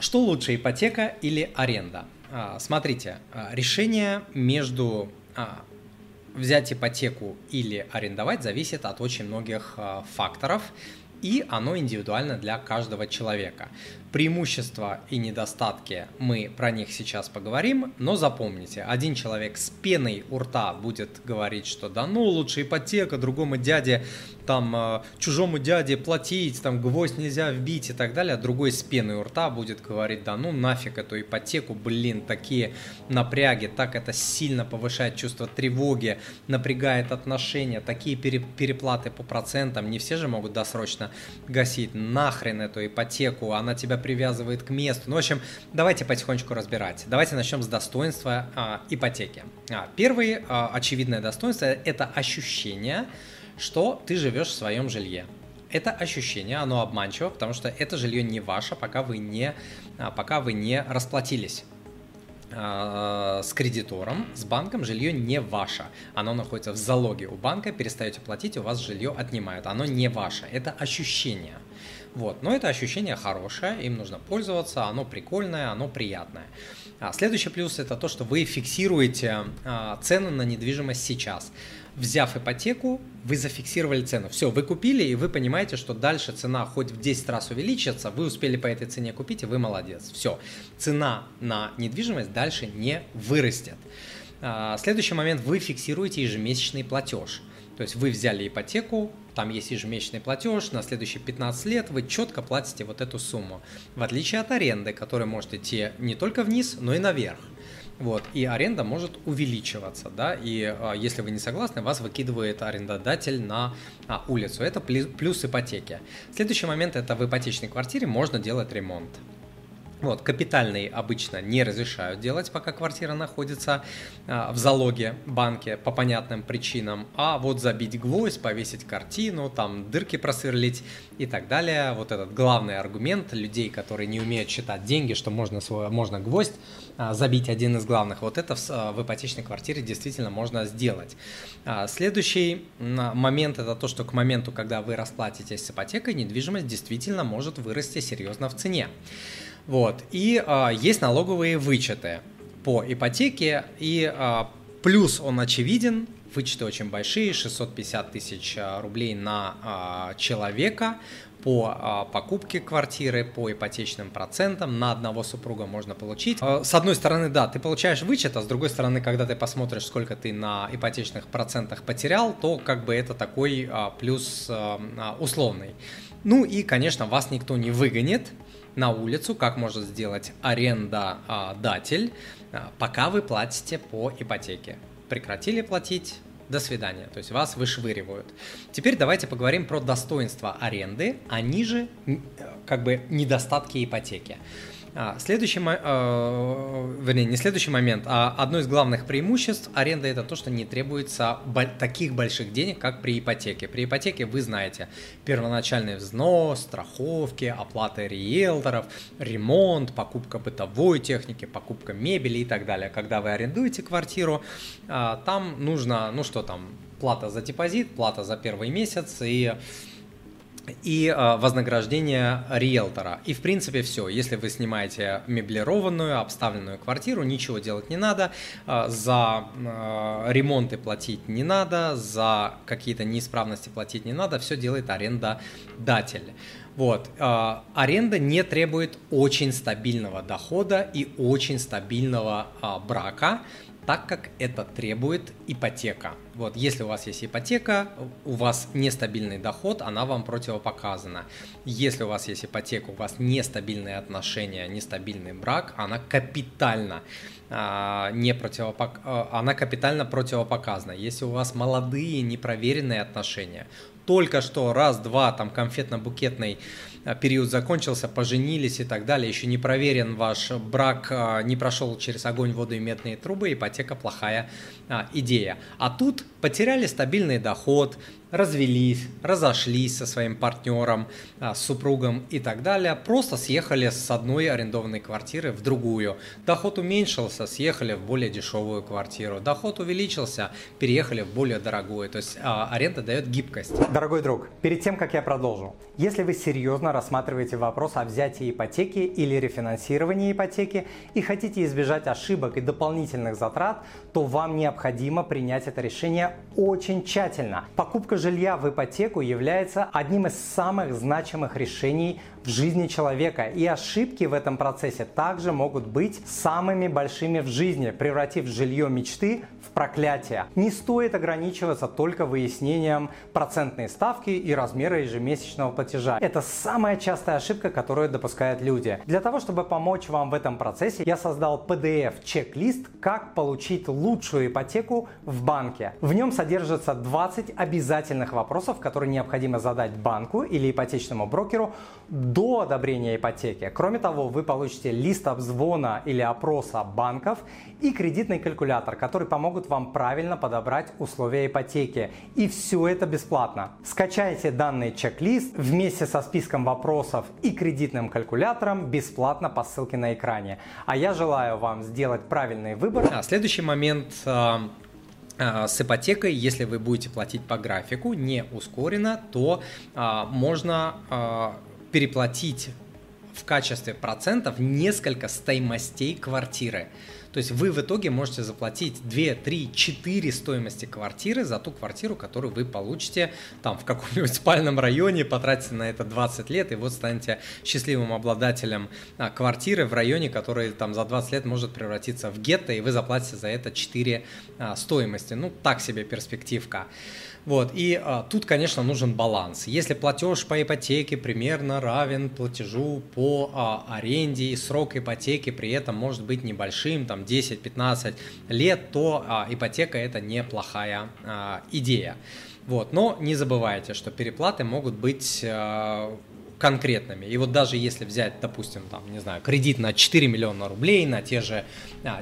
Что лучше, ипотека или аренда? А, смотрите, а, решение между а, взять ипотеку или арендовать зависит от очень многих факторов, и оно индивидуально для каждого человека. Преимущества и недостатки. Мы про них сейчас поговорим, но запомните, один человек с пеной у рта будет говорить, что да ну лучше ипотека, другому дяде там э, чужому дяде платить, там гвоздь нельзя вбить и так далее, а другой с пеной у рта будет говорить, да ну нафиг эту ипотеку, блин, такие напряги, так это сильно повышает чувство тревоги, напрягает отношения, такие переплаты по процентам, не все же могут досрочно гасить, нахрен эту ипотеку, она тебя привязывает к месту. Ну, в общем, давайте потихонечку разбирать. Давайте начнем с достоинства а, ипотеки. А, первое а, очевидное достоинство – это ощущение, что ты живешь в своем жилье. Это ощущение, оно обманчиво, потому что это жилье не ваше, пока вы не, а, пока вы не расплатились а, с кредитором, с банком жилье не ваше. Оно находится в залоге у банка, перестаете платить, у вас жилье отнимают. Оно не ваше. Это ощущение. Вот. Но это ощущение хорошее, им нужно пользоваться, оно прикольное, оно приятное. А следующий плюс это то, что вы фиксируете а, цену на недвижимость сейчас взяв ипотеку, вы зафиксировали цену. Все, вы купили, и вы понимаете, что дальше цена хоть в 10 раз увеличится, вы успели по этой цене купить, и вы молодец. Все, цена на недвижимость дальше не вырастет. А, следующий момент, вы фиксируете ежемесячный платеж. То есть вы взяли ипотеку, там есть ежемесячный платеж, на следующие 15 лет вы четко платите вот эту сумму. В отличие от аренды, которая может идти не только вниз, но и наверх. Вот, и аренда может увеличиваться, да, и а, если вы не согласны, вас выкидывает арендодатель на а, улицу. Это плюс, ипотеки. Следующий момент – это в ипотечной квартире можно делать ремонт. Вот, капитальный обычно не разрешают делать, пока квартира находится а, в залоге банке по понятным причинам, а вот забить гвоздь, повесить картину, там дырки просверлить и так далее. Вот этот главный аргумент людей, которые не умеют считать деньги, что можно, свой, можно гвоздь а, забить один из главных. Вот это в, а, в ипотечной квартире действительно можно сделать. Следующий момент это то, что к моменту, когда вы расплатитесь с ипотекой, недвижимость действительно может вырасти серьезно в цене. Вот. И а, есть налоговые вычеты по ипотеке, и а, плюс он очевиден, вычеты очень большие, 650 тысяч а, рублей на а, человека по а, покупке квартиры, по ипотечным процентам на одного супруга можно получить. А, с одной стороны, да, ты получаешь вычет, а с другой стороны, когда ты посмотришь, сколько ты на ипотечных процентах потерял, то как бы это такой а, плюс а, а условный. Ну и, конечно, вас никто не выгонит, на улицу, как может сделать арендодатель, а, пока вы платите по ипотеке. Прекратили платить, до свидания. То есть вас вышвыривают. Теперь давайте поговорим про достоинства аренды, они же как бы недостатки ипотеки. А, следующий, э, вернее, не следующий момент, а одно из главных преимуществ аренды это то, что не требуется таких больших денег, как при ипотеке. При ипотеке вы знаете первоначальный взнос, страховки, оплата риэлторов, ремонт, покупка бытовой техники, покупка мебели и так далее. Когда вы арендуете квартиру, а, там нужно, ну что там, плата за депозит, плата за первый месяц и и э, вознаграждение риэлтора. И в принципе все. Если вы снимаете меблированную, обставленную квартиру, ничего делать не надо, э, за э, ремонты платить не надо, за какие-то неисправности платить не надо, все делает арендодатель. Вот. Аренда не требует очень стабильного дохода и очень стабильного брака так как это требует ипотека. Вот, если у вас есть ипотека, у вас нестабильный доход, она вам противопоказана. Если у вас есть ипотека, у вас нестабильные отношения, нестабильный брак, она капитально а, не противопок... А, она капитально противопоказана. Если у вас молодые непроверенные отношения, только что раз-два там конфетно-букетный Э, период закончился, поженились и так далее, еще не проверен ваш брак, э, не прошел через огонь, воду и медные трубы, ипотека плохая а, идея. А тут потеряли стабильный доход, развелись, разошлись со своим партнером, а, с супругом и так далее, просто съехали с одной арендованной квартиры в другую. Доход уменьшился, съехали в более дешевую квартиру. Доход увеличился, переехали в более дорогую. То есть а, аренда дает гибкость. Дорогой друг, перед тем, как я продолжу, если вы серьезно рассматриваете вопрос о взятии ипотеки или рефинансировании ипотеки и хотите избежать ошибок и дополнительных затрат, то вам необходимо принять это решение очень тщательно. Покупка жилья в ипотеку является одним из самых значимых решений в жизни человека. И ошибки в этом процессе также могут быть самыми большими в жизни, превратив жилье мечты в проклятие. Не стоит ограничиваться только выяснением процентной ставки и размера ежемесячного платежа. Это самая частая ошибка, которую допускают люди. Для того, чтобы помочь вам в этом процессе, я создал PDF-чек-лист, как получить лучшую ипотеку в банке. В нем содержится 20 обязательных вопросов, которые необходимо задать банку или ипотечному брокеру до одобрения ипотеки. Кроме того, вы получите лист обзвона или опроса банков и кредитный калькулятор, который помогут вам правильно подобрать условия ипотеки. И все это бесплатно. Скачайте данный чек-лист вместе со списком вопросов и кредитным калькулятором бесплатно по ссылке на экране. А я желаю вам сделать правильный выбор. А, следующий момент а, с ипотекой, если вы будете платить по графику, не ускоренно, то а, можно а, переплатить в качестве процентов несколько стоимостей квартиры. То есть вы в итоге можете заплатить 2, 3, 4 стоимости квартиры за ту квартиру, которую вы получите там в каком-нибудь спальном районе, потратите на это 20 лет, и вот станете счастливым обладателем а, квартиры в районе, который там за 20 лет может превратиться в гетто, и вы заплатите за это 4 а, стоимости. Ну, так себе перспективка. Вот, и а, тут, конечно, нужен баланс. Если платеж по ипотеке примерно равен платежу по а, аренде и срок ипотеки при этом может быть небольшим, там 10-15 лет, то а, ипотека это неплохая а, идея. Вот, но не забывайте, что переплаты могут быть а, конкретными. И вот даже если взять, допустим, там, не знаю, кредит на 4 миллиона рублей на те же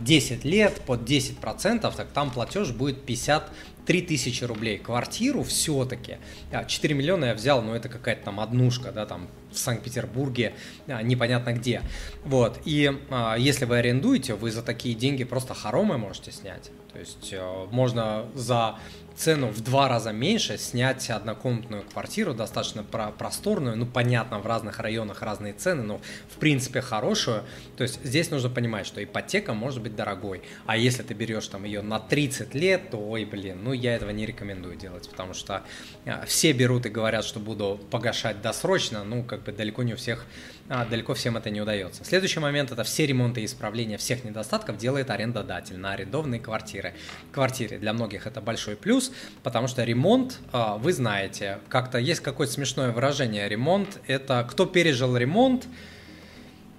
10 лет под 10%, так там платеж будет 50 3000 рублей квартиру все-таки, 4 миллиона я взял, но это какая-то там однушка, да, там в Санкт-Петербурге, а, непонятно где. Вот, и а, если вы арендуете, вы за такие деньги просто хоромы можете снять. То есть э, можно за цену в два раза меньше, снять однокомнатную квартиру, достаточно про просторную, ну, понятно, в разных районах разные цены, но, в принципе, хорошую. То есть здесь нужно понимать, что ипотека может быть дорогой, а если ты берешь там ее на 30 лет, то, ой, блин, ну, я этого не рекомендую делать, потому что а, все берут и говорят, что буду погашать досрочно, ну, как бы далеко не у всех, а, далеко всем это не удается. Следующий момент – это все ремонты и исправления всех недостатков делает арендодатель на арендованные квартиры. Квартиры. Для многих это большой плюс, плюс, потому что ремонт, а, вы знаете, как-то есть какое-то смешное выражение, ремонт – это кто пережил ремонт,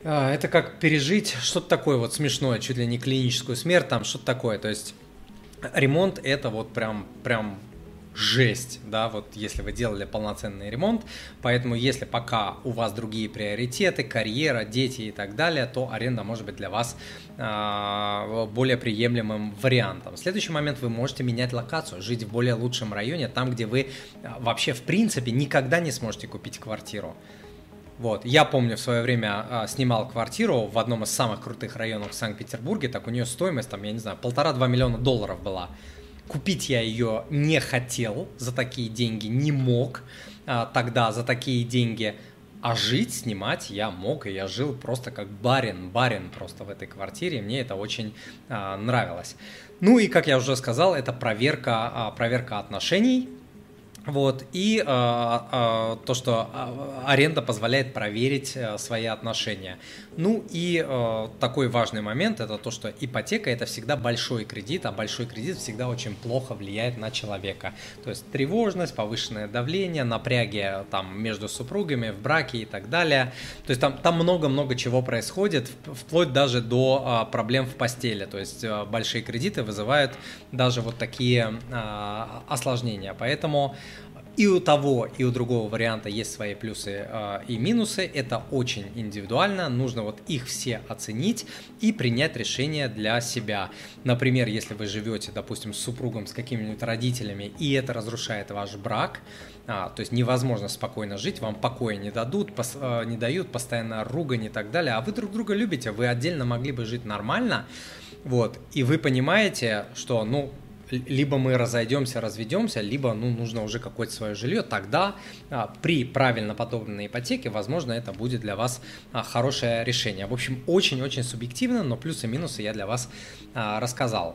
а, это как пережить что-то такое вот смешное, чуть ли не клиническую смерть, там что-то такое, то есть ремонт это вот прям, прям жесть, да, вот если вы делали полноценный ремонт. Поэтому если пока у вас другие приоритеты, карьера, дети и так далее, то аренда может быть для вас э, более приемлемым вариантом. Следующий момент, вы можете менять локацию, жить в более лучшем районе, там, где вы а, вообще в принципе никогда не сможете купить квартиру. Вот. Я помню, в свое время а, снимал квартиру в одном из самых крутых районов в Санкт-Петербурге, так у нее стоимость, там, я не знаю, полтора-два миллиона долларов была. Купить я ее не хотел за такие деньги, не мог а, тогда за такие деньги. А жить, снимать я мог, и я жил просто как барин, барин просто в этой квартире, и мне это очень а, нравилось. Ну и, как я уже сказал, это проверка, а, проверка отношений, вот, и э, э, то, что аренда позволяет проверить э, свои отношения. Ну и э, такой важный момент это то, что ипотека это всегда большой кредит, а большой кредит всегда очень плохо влияет на человека. То есть тревожность, повышенное давление, напряги там между супругами, в браке и так далее. То есть там там много-много чего происходит, вплоть даже до э, проблем в постели. То есть э, большие кредиты вызывают даже вот такие э, осложнения. Поэтому и у того, и у другого варианта есть свои плюсы э, и минусы. Это очень индивидуально. Нужно вот их все оценить и принять решение для себя. Например, если вы живете, допустим, с супругом, с какими-нибудь родителями, и это разрушает ваш брак, а, то есть невозможно спокойно жить, вам покоя не дадут, пос, э, не дают, постоянно ругань и так далее, а вы друг друга любите, вы отдельно могли бы жить нормально, вот, и вы понимаете, что, ну, либо мы разойдемся, разведемся, либо ну, нужно уже какое-то свое жилье, тогда а, при правильно подобранной ипотеке, возможно, это будет для вас а, хорошее решение. В общем, очень-очень субъективно, но плюсы и минусы я для вас а, рассказал.